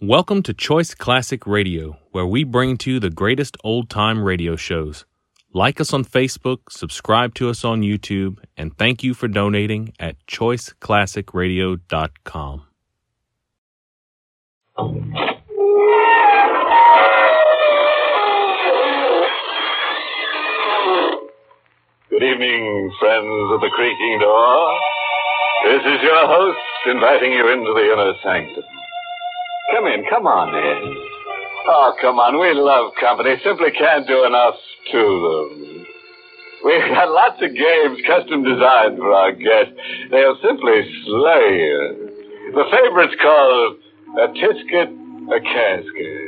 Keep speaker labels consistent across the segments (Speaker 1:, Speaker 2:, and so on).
Speaker 1: Welcome to Choice Classic Radio, where we bring to you the greatest old time radio shows. Like us on Facebook, subscribe to us on YouTube, and thank you for donating at choiceclassicradio.com.
Speaker 2: Good evening, friends of the creaking door. This is your host inviting you into the inner sanctum. Come in, come on in. Oh, come on, we love company. Simply can't do enough to them. We've got lots of games custom designed for our guests. They'll simply slay you. The favorite's called a tisket, a casket.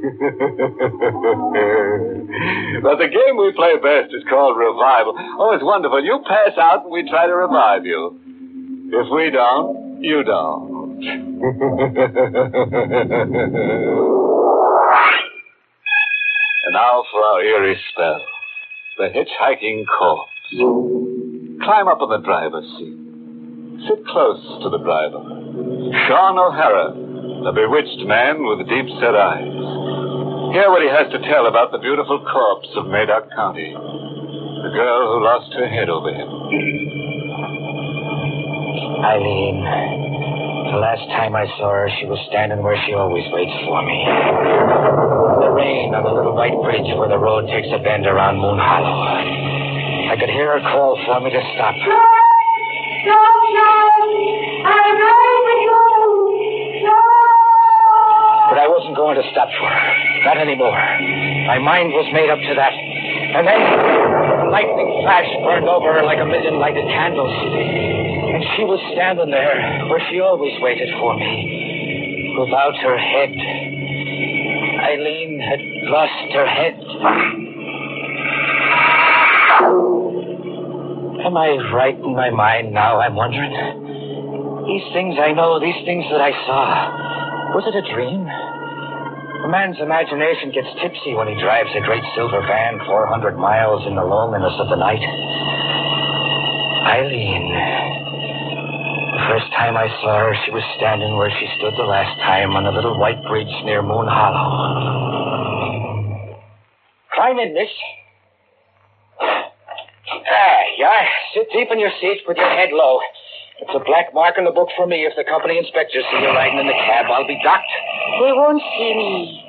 Speaker 2: but the game we play best is called Revival. Oh, it's wonderful. You pass out and we try to revive you. If we don't, you don't. and now for our eerie spell. The hitchhiking corpse. Climb up on the driver's seat. Sit close to the driver. Sean O'Hara, the bewitched man with deep set eyes. Hear what he has to tell about the beautiful corpse of Madoc County. The girl who lost her head over him.
Speaker 3: Eileen. The last time I saw her, she was standing where she always waits for me. The rain on the little white bridge where the road takes a bend around Moon Hollow. I could hear her call for me to stop. But I wasn't going to stop for her. Not anymore. My mind was made up to that. And then lightning flash burned over her like a million lighted candles. And she was standing there where she always waited for me. Without her head. Eileen had lost her head. Am I right in my mind now, I'm wondering? These things I know, these things that I saw, was it a dream? A man's imagination gets tipsy when he drives a great silver van 400 miles in the loneliness of the night. Eileen. First time I saw her, she was standing where she stood the last time on the little white bridge near Moon Hollow. Climb in, miss. Ah, yeah. Sit deep in your seat with your head low. It's a black mark in the book for me if the company inspectors see you riding in the cab. I'll be docked.
Speaker 4: They won't see me.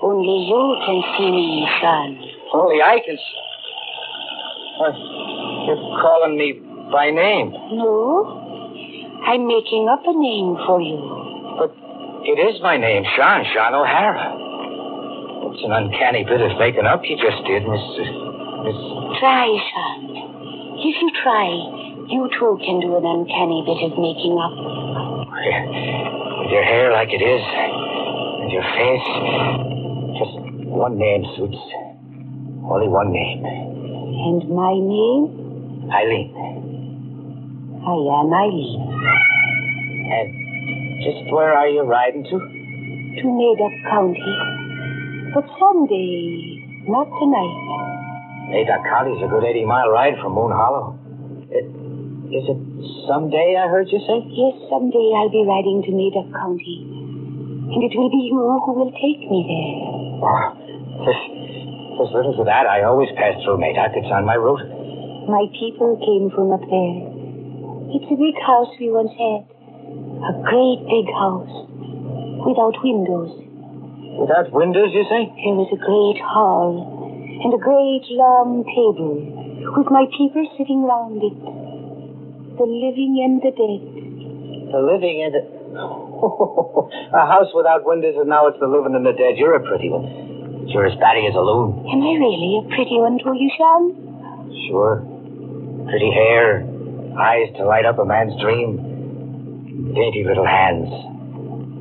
Speaker 4: Only you can see me, son.
Speaker 3: Only I can see. Uh, you're calling me by name.
Speaker 4: No? I'm making up a name for you.
Speaker 3: But it is my name, Sean, Sean O'Hara. It's an uncanny bit of making up you just did, Miss... Miss...
Speaker 4: Try, son. If you try, you too can do an uncanny bit of making up.
Speaker 3: With your hair like it is, and your face, just one name suits. Only one name.
Speaker 4: And my name?
Speaker 3: Eileen.
Speaker 4: I am Eileen.
Speaker 3: And just where are you riding to?
Speaker 4: To Madoc County. But someday, not tonight.
Speaker 3: Madoc County's a good 80 mile ride from Moon Hollow. It, is it someday, I heard you say?
Speaker 4: Yes, someday I'll be riding to Madoc County. And it will be you who will take me there.
Speaker 3: Ah, oh, there's, there's little to that. I always pass through Madoc. It's on my route.
Speaker 4: My people came from up there. It's a big house we once had. A great big house. Without windows.
Speaker 3: Without windows, you say?
Speaker 4: There was a great hall. And a great long table. With my people sitting round it. The living and the dead.
Speaker 3: The living and the... a house without windows, and now it's the living and the dead. You're a pretty one. You're as batty as a loon.
Speaker 4: Am I really a pretty one to you, Sean?
Speaker 3: Sure. Pretty hair, eyes to light up a man's dream, dainty little hands.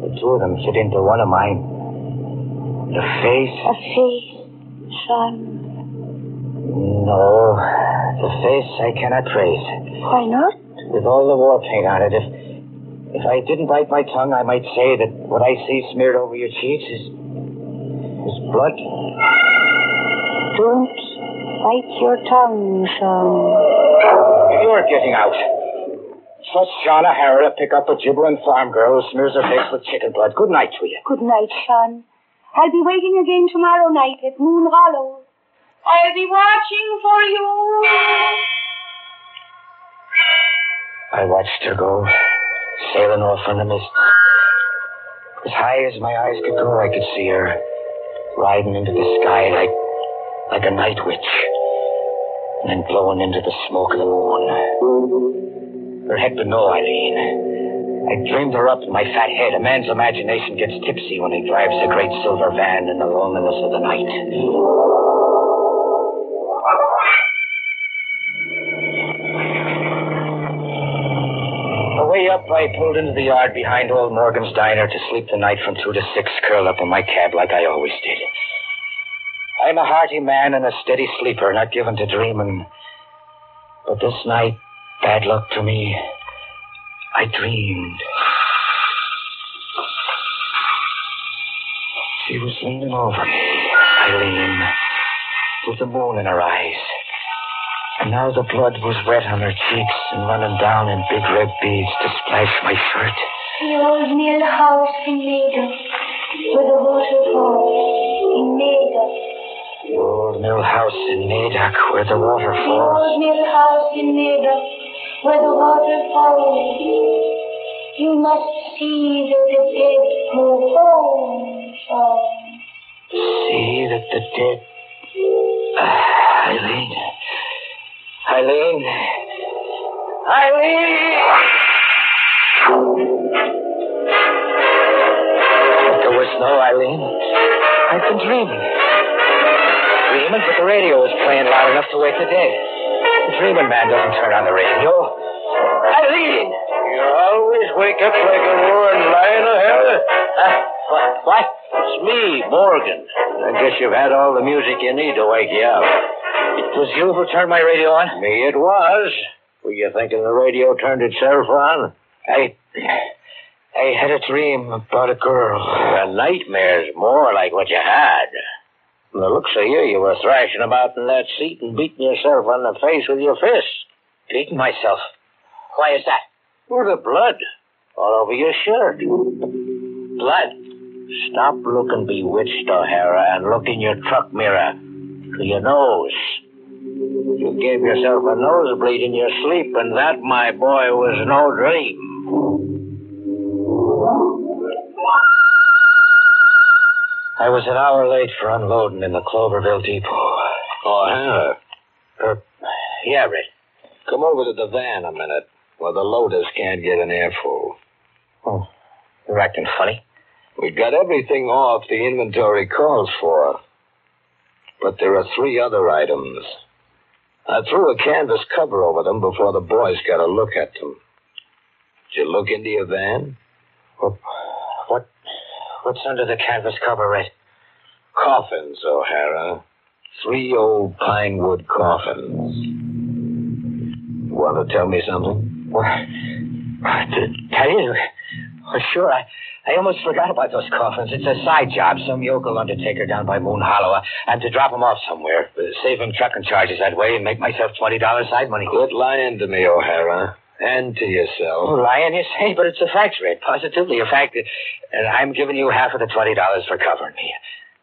Speaker 3: The two of them fit into one of mine. The face.
Speaker 4: A face, son.
Speaker 3: No, the face I cannot praise.
Speaker 4: Why not?
Speaker 3: With all the war paint on it, if if I didn't bite my tongue, I might say that what I see smeared over your cheeks is is blood.
Speaker 4: Don't bite your tongue, Sean.
Speaker 3: You're getting out. Trust John O'Hara to pick up a gibbering farm girl who smears her face with chicken blood. Good night to you.
Speaker 4: Good night, Sean. I'll be waiting again tomorrow night at Moon Hollow. I'll be watching for you.
Speaker 3: I watched her go, sailing off in the mist. As high as my eyes could go, I could see her riding into the sky like like a night witch, and blowing into the smoke of the moon. There had been no Eileen. I dreamed her up in my fat head. A man's imagination gets tipsy when he drives a great silver van in the loneliness of the night. Away up, I pulled into the yard behind old Morgan's diner to sleep the night from two to six, curled up in my cab like I always did. I'm a hearty man and a steady sleeper, not given to dreaming. But this night, bad luck to me. I dreamed. She was leaning over me, Eileen, with the moon in her eyes. And now the blood was wet on her cheeks and running down in big red beads to splash my shirt.
Speaker 4: The old mill house in Madoc, where the water falls. In Madoc.
Speaker 3: The old mill house in Madoc where the water
Speaker 4: The old mill house in Madoc, where the water falls. You must see that the dead go home.
Speaker 3: See that the dead. Ah, Eileen. Eileen. Eileen! But there was no Eileen. I've been dreaming. Dreaming, but the radio was playing loud enough to wake the dead. The dreaming man doesn't turn on the radio. Eileen!
Speaker 5: You always wake up like a roaring lion, O'Hara.
Speaker 3: Uh, what? What?
Speaker 5: It's me, Morgan. I guess you've had all the music you need to wake you up.
Speaker 3: It was you who turned my radio on?
Speaker 5: Me it was. Were you thinking the radio turned itself on?
Speaker 3: I. I had a dream about a girl.
Speaker 5: A nightmare's more like what you had. From the looks of you, you were thrashing about in that seat and beating yourself on the face with your fists.
Speaker 3: Beating myself. Why is that?
Speaker 5: For the blood all over your shirt.
Speaker 3: Blood.
Speaker 5: Stop looking bewitched, O'Hara, and look in your truck mirror to your nose. You gave yourself a nosebleed in your sleep, and that, my boy, was no dream.
Speaker 3: I was an hour late for unloading in the Cloverville depot.
Speaker 5: O'Hara,
Speaker 3: Er, yeah, Red.
Speaker 5: come over to the van a minute, where the loaders can't get an airful.
Speaker 3: Oh, you're acting funny.
Speaker 5: We got everything off the inventory calls for. But there are three other items. I threw a canvas cover over them before the boys got a look at them. Did you look into your van?
Speaker 3: What? What? What's under the canvas cover, Red?
Speaker 5: Coffins, O'Hara. Three old pine wood coffins. You Want to tell me something?
Speaker 3: What? To tell you? Oh, sure. I, I almost forgot about those coffins. It's a side job. Some yokel undertaker down by Moon Hollow. I'm to drop 'em off somewhere. Uh, save him trucking charges that way and make myself $20 side money.
Speaker 5: Quit lying to me, O'Hara. And to
Speaker 3: Oh,
Speaker 5: yourself.
Speaker 3: lying, you say, but it's a fact, Red. Positively a fact. And I'm giving you half of the $20 for covering me.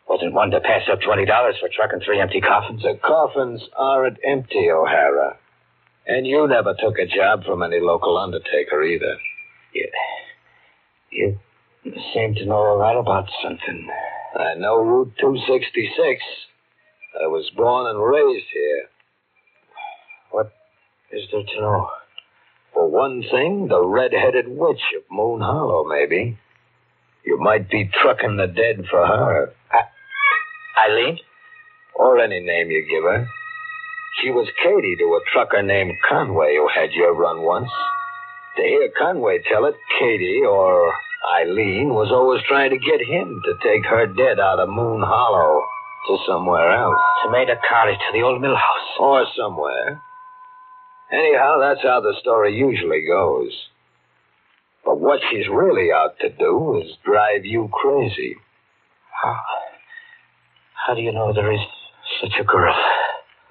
Speaker 3: Wasn't one to pass up $20 for trucking three empty coffins.
Speaker 5: The coffins aren't empty, O'Hara. And you never took a job from any local undertaker either.
Speaker 3: You, you seem to know a lot about something.
Speaker 5: I know Route 266. I was born and raised here.
Speaker 3: What is there to know?
Speaker 5: For one thing, the red-headed witch of Moon Hollow, maybe. You might be trucking the dead for her.
Speaker 3: Eileen?
Speaker 5: Or any name you give her. She was Katie to a trucker named Conway who had your run once. To hear Conway tell it, Katie or Eileen was always trying to get him to take her dead out of Moon Hollow to somewhere else.
Speaker 3: To Madoc County, to the old mill house.
Speaker 5: Or somewhere. Anyhow, that's how the story usually goes. But what she's really out to do is drive you crazy.
Speaker 3: How, how do you know there is such a girl?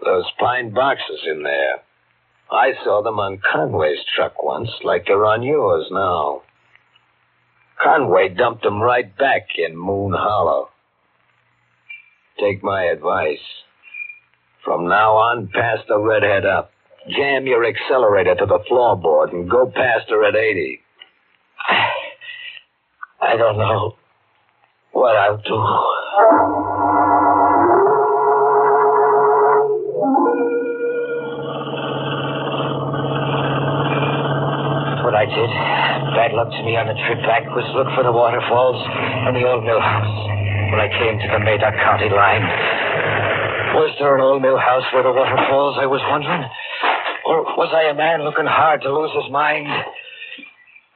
Speaker 5: Those pine boxes in there. I saw them on Conway's truck once, like they're on yours now. Conway dumped them right back in Moon Hollow. Take my advice. From now on, pass the redhead up. Jam your accelerator to the floorboard and go past her at 80.
Speaker 3: I don't know what I'll do. What I did, bad luck to me on the trip back, was look for the waterfalls and the old mill house. When I came to the Madoc County line, was there an old mill house where the waterfalls, I was wondering? Or was I a man looking hard to lose his mind?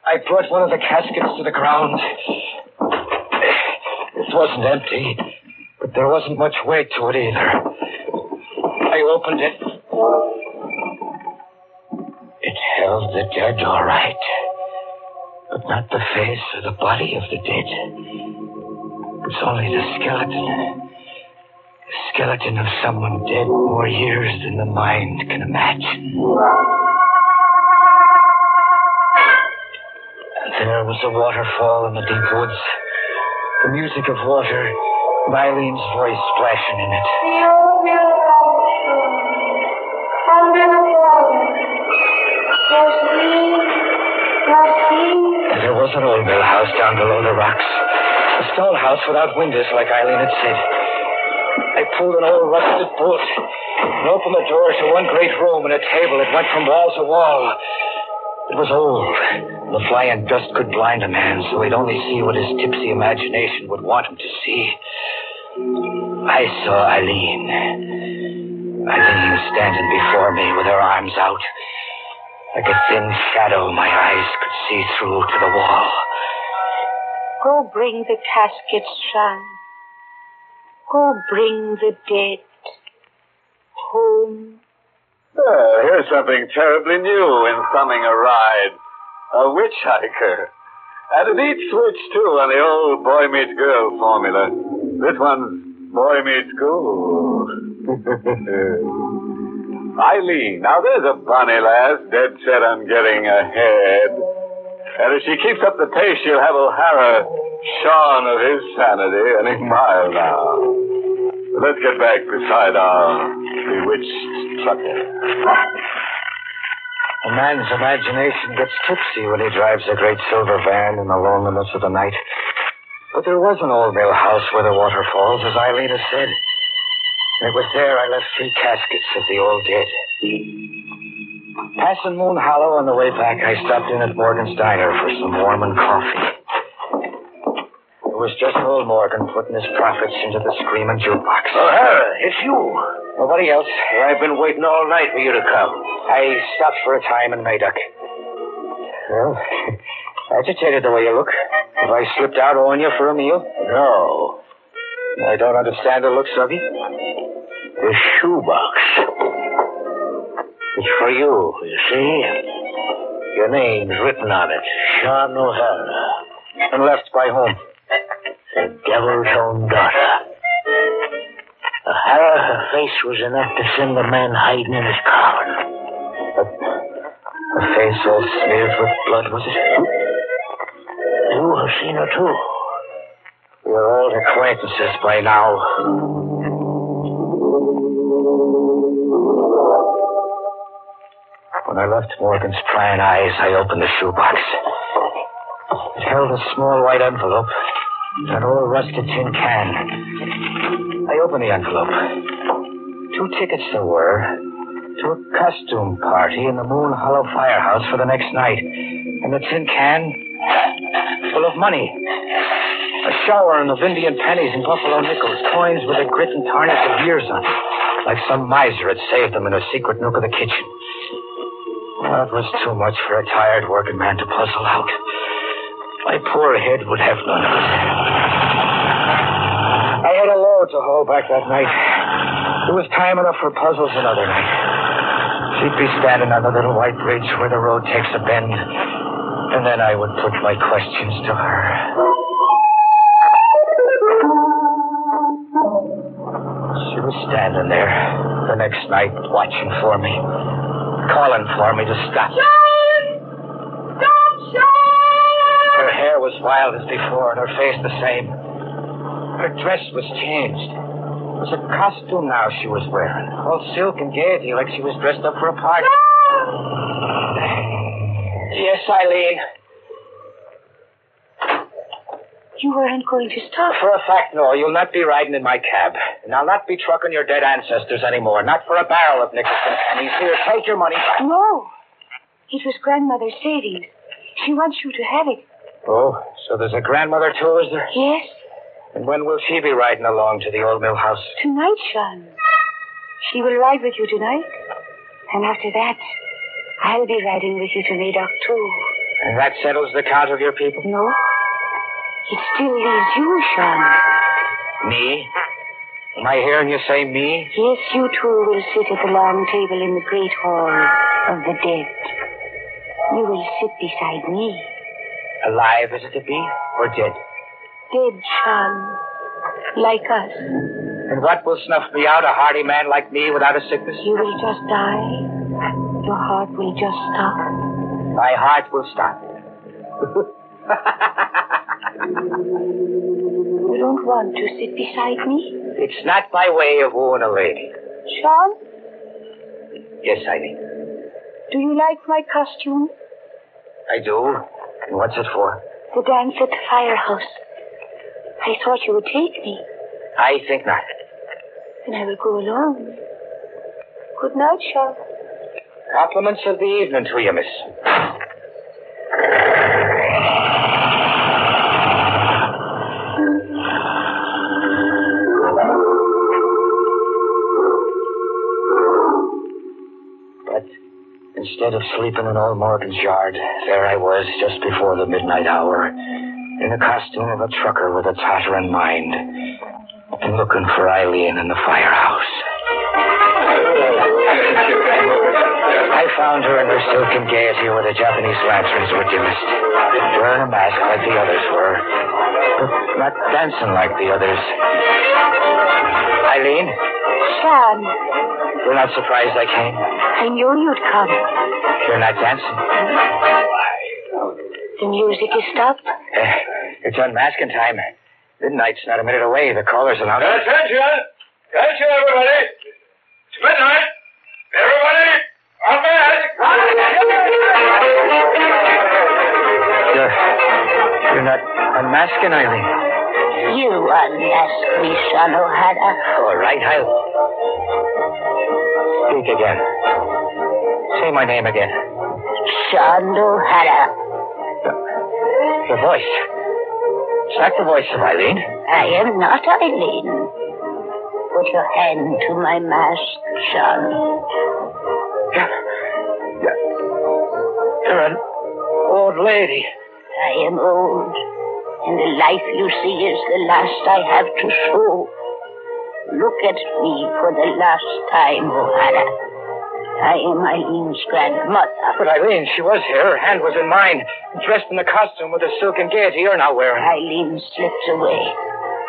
Speaker 3: I brought one of the caskets to the ground. It wasn't empty, but there wasn't much weight to it either. I opened it. It held the dead all right, but not the face or the body of the dead. It's only the skeleton. The skeleton of someone dead more years than the mind can imagine. There was a waterfall in the deep woods. The music of water, and Eileen's voice splashing in it. And there was an old mill house down below the rocks. A stone house without windows, like Eileen had said. I pulled an old rusted bolt and opened the door to one great room and a table that went from wall to wall. It was old. The flying dust could blind a man, so he'd only see what his tipsy imagination would want him to see. I saw Eileen. Eileen standing before me with her arms out. Like a thin shadow my eyes could see through to the wall.
Speaker 4: Go bring the caskets, son. Go bring the dead home.
Speaker 2: Well, here's something terribly new in thumbing a ride. A witch hiker. And a neat switch, too, on the old boy meets girl formula. This one's boy meets girl. Eileen, now there's a bonny lass dead set on getting ahead. And if she keeps up the pace, she'll have O'Hara shorn of his sanity any mile now. But let's get back beside our bewitched trucker.
Speaker 3: A man's imagination gets tipsy when he drives a great silver van in the loneliness of the night. But there was an old mill house where the water falls, as Eileen has said. And it was there I left three caskets of the old dead. Passing Moon Hollow on the way back, I stopped in at Morgan's Diner for some warm and coffee. It was just old Morgan putting his profits into the screaming jukebox.
Speaker 5: Oh, O'Hara, it's you.
Speaker 3: Nobody else.
Speaker 5: I've been waiting all night for you to come.
Speaker 3: I stopped for a time in Madoc. Well, agitated the way you look. Have I slipped out on you for a meal?
Speaker 5: No,
Speaker 3: I don't understand the looks of you.
Speaker 5: the shoebox. It's for you, you see. Your name's written on it, Sean O'Hara.
Speaker 3: And left by whom?
Speaker 5: The devil's own daughter. O'Hara, her face was enough to send the man hiding in his coffin.
Speaker 3: Her face all smeared with blood, was it?
Speaker 5: You have seen her too.
Speaker 3: We're old acquaintances by now. When I left Morgan's prying eyes, I opened the shoebox. It held a small white envelope, an old rusted tin can. I opened the envelope. Two tickets there were to a costume party in the Moon Hollow Firehouse for the next night. And the tin can full of money. A shower of Indian pennies and buffalo nickels, coins with a grit and tarnish of years on them. Like some miser had saved them in a secret nook of the kitchen. Well, it was too much for a tired working man to puzzle out. My poor head would have none of it. To haul back that night. It was time enough for puzzles another night. She'd be standing on the little white bridge where the road takes a bend, and then I would put my questions to her. She was standing there the next night watching for me. calling for me to stop.
Speaker 4: Stop, Sean!
Speaker 3: Her hair was wild as before, and her face the same. Her dress was changed. It was a costume now she was wearing, all silk and gaiety, like she was dressed up for a party. Ah! Yes, Eileen.
Speaker 4: You weren't going to stop.
Speaker 3: For a fact, no. You'll not be riding in my cab. And I'll not be trucking your dead ancestors anymore. Not for a barrel of Nicholson pennies. Here, take your money back.
Speaker 4: No. It was grandmother Sadie's. She wants you to have it.
Speaker 3: Oh, so there's a grandmother too, is there?
Speaker 4: Yes,
Speaker 3: And when will she be riding along to the old mill house?
Speaker 4: tonight, Sean. She will ride with you tonight. And after that, I'll be riding with you to Madoc, too.
Speaker 3: And that settles the count of your people?
Speaker 4: No. It still leaves you, Sean.
Speaker 3: Me? Am I hearing you say me?
Speaker 4: Yes, you two will sit at the long table in the great hall of the dead. You will sit beside me.
Speaker 3: Alive is it to be, or dead?
Speaker 4: Dead, Sean. Like us.
Speaker 3: And what will snuff me out, a hardy man like me without a sickness?
Speaker 4: You will just die. Your heart will just stop.
Speaker 3: My heart will stop.
Speaker 4: You don't want to sit beside me?
Speaker 3: It's not my way of wooing a lady.
Speaker 4: Sean,
Speaker 3: Yes, Eileen.
Speaker 4: do you like my costume?
Speaker 3: I do. And what's it for?
Speaker 4: The dance at the firehouse. I thought you would take me.
Speaker 3: I think not.
Speaker 4: Then I will go alone. Good night, Sean.
Speaker 3: Compliments of the evening to you, miss. But instead of sleeping in old Morgan's yard, there I was just before the midnight hour, in the costume of a trucker with a tottering mind, and looking for Eileen in the firehouse. I found her in her silken gaiety where the Japanese lanterns were dimmest, wearing a mask like the others were, but not dancing like the others. Eileen,
Speaker 4: Sean,
Speaker 3: you're not surprised I came?
Speaker 4: I knew you'd come.
Speaker 3: You're not dancing? Why?
Speaker 4: The music is stopped.
Speaker 3: Eh, it's unmasking time. Midnight's not a minute away. The callers announced.
Speaker 2: Attention! Attention, everybody! It's midnight! Everybody, on
Speaker 3: You're, you're not unmasking, Eileen.
Speaker 4: You unmask me, Sean O'Hara.
Speaker 3: All right, I'll. Speak again. Say my name again.
Speaker 4: Sean O'Hara.
Speaker 3: The voice. It's not the voice of Eileen.
Speaker 4: I am not Eileen. Put your hand to my mask.
Speaker 3: You're, you're an old lady.
Speaker 4: I am old, and the life you see is the last I have to show. Look at me for the last time, O'Hara. I am Eileen's grandmother.
Speaker 3: But Eileen, she was here. Her hand was in mine. Dressed in the costume with the silken gaiety you're now wearing.
Speaker 4: Eileen slips away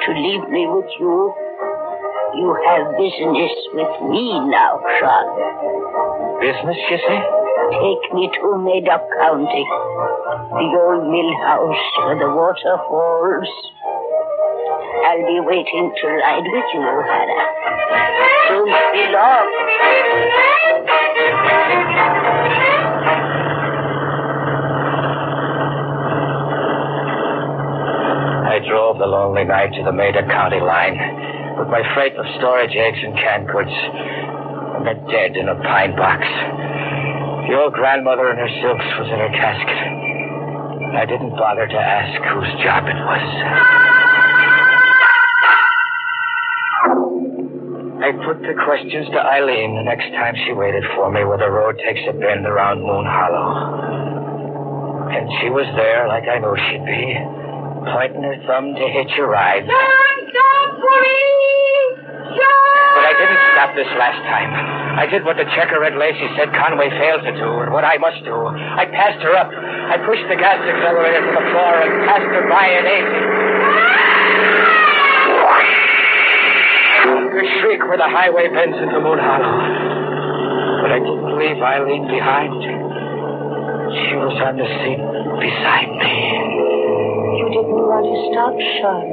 Speaker 4: to leave me with you. You have business with me now, Sean.
Speaker 3: Business, you say?
Speaker 4: Take me to Madoc County. The old mill house where the water falls. I'll be waiting to ride with you, O'Hara.
Speaker 3: I drove the lonely night to the Madoc County line with my freight of storage eggs and canned goods. And the dead in a pine box. The old grandmother in her silks was in her casket. I didn't bother to ask whose job it was. I put the questions to Eileen the next time she waited for me where the road takes a bend around Moon Hollow. And she was there like I knew she'd be, pointing her thumb to hitch a ride. But I didn't stop this last time. I did what the checker Red Lacey said Conway failed to do, and what I must do. I passed her up. I pushed the gas accelerator to the floor and passed her by an eight. Where the highway bends into Moon Hollow. But I didn't leave Eileen behind. She was on the seat beside me.
Speaker 4: You didn't want to stop, Sean.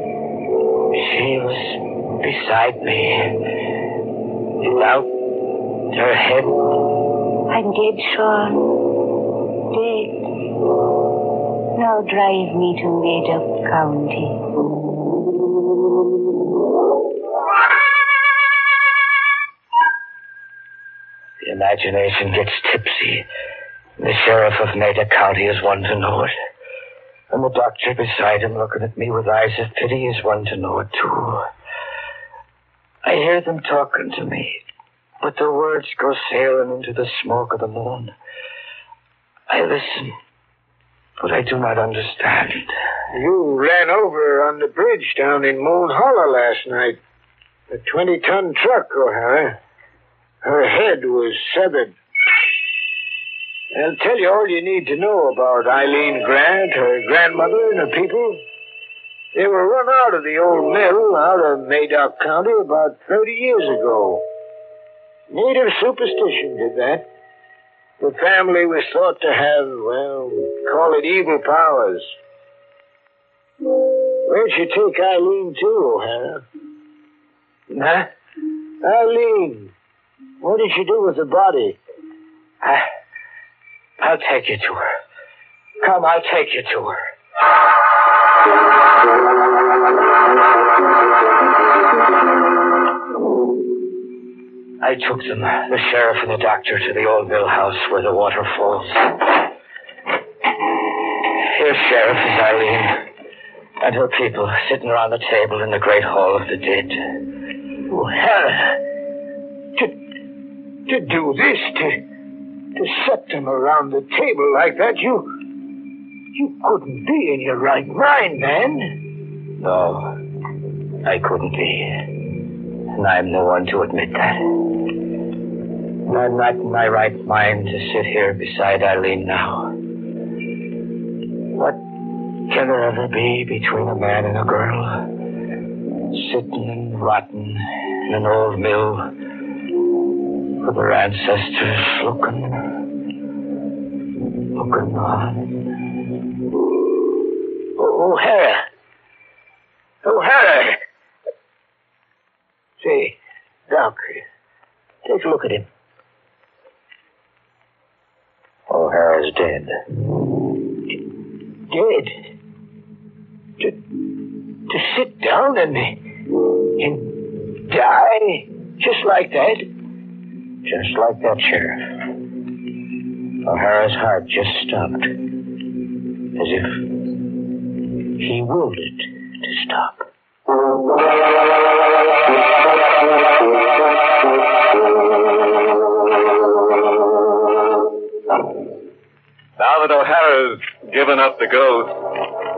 Speaker 3: She was beside me. Without her head.
Speaker 4: I'm dead, Sean. Dead. Now drive me to Madoc County.
Speaker 3: Imagination gets tipsy. The sheriff of Madoc County is one to know it. And the doctor beside him looking at me with eyes of pity is one to know it too. I hear them talking to me, but the words go sailing into the smoke of the moon. I listen, but I do not understand.
Speaker 6: You ran over on the bridge down in Moon Hollow last night. A 20 ton truck, O'Hara. Her head was severed. I'll tell you all you need to know about Eileen Grant, her grandmother, and her people. They were run out of the old mill out of Madoc County about 30 years ago. Native superstition did that. The family was thought to have, well, call it evil powers. Where'd you take Eileen to, O'Hara?
Speaker 3: Huh?
Speaker 6: Eileen, what did you do with the body?
Speaker 3: I, I'll take you to her. Come, I'll take you to her. I took them, the sheriff and the doctor, to the old mill house where the water falls. Here, Sheriff, is Eileen and her people sitting around the table in the great hall of the dead.
Speaker 6: Oh, to, to do this, to, to set them around the table like that, you, you couldn't be in your right mind, man.
Speaker 3: No, I couldn't be. And I'm the one to admit that. I'm not in my right mind to sit here beside Eileen now. What can there ever be between a man and a girl? Sitting and rotting in an old mill with their ancestors looking, looking on.
Speaker 6: Oh, O'Hara. O'Hara. Say, Doc, take a look at him.
Speaker 3: O'Hara's dead.
Speaker 6: Dead. To, to sit down and, and die just like that?
Speaker 3: Just like that, Sheriff. O'Hara's heart just stopped. As if he willed it to stop.
Speaker 2: Now that O'Hara's given up the ghost,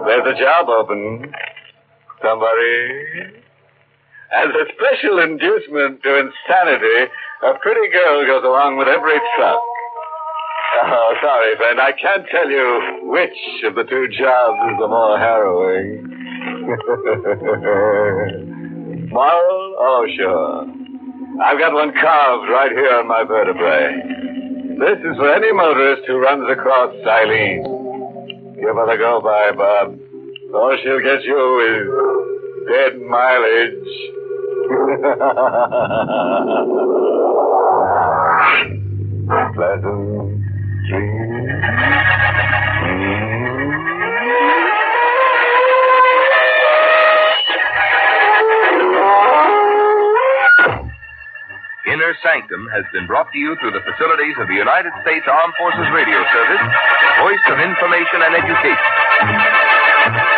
Speaker 2: there's a job open. Somebody. As a special inducement to insanity, a pretty girl goes along with every truck. Oh, sorry, friend. I can't tell you which of the two jobs is the more harrowing. Moral? Oh, sure. I've got one carved right here on my vertebrae. This is for any motorist who runs across Eileen. Give her the go by, Bob. All she'll get you is dead mileage. Pleasant dreams.
Speaker 7: Inner Sanctum has been brought to you through the facilities of the United States Armed Forces Radio Service, voice of information and education.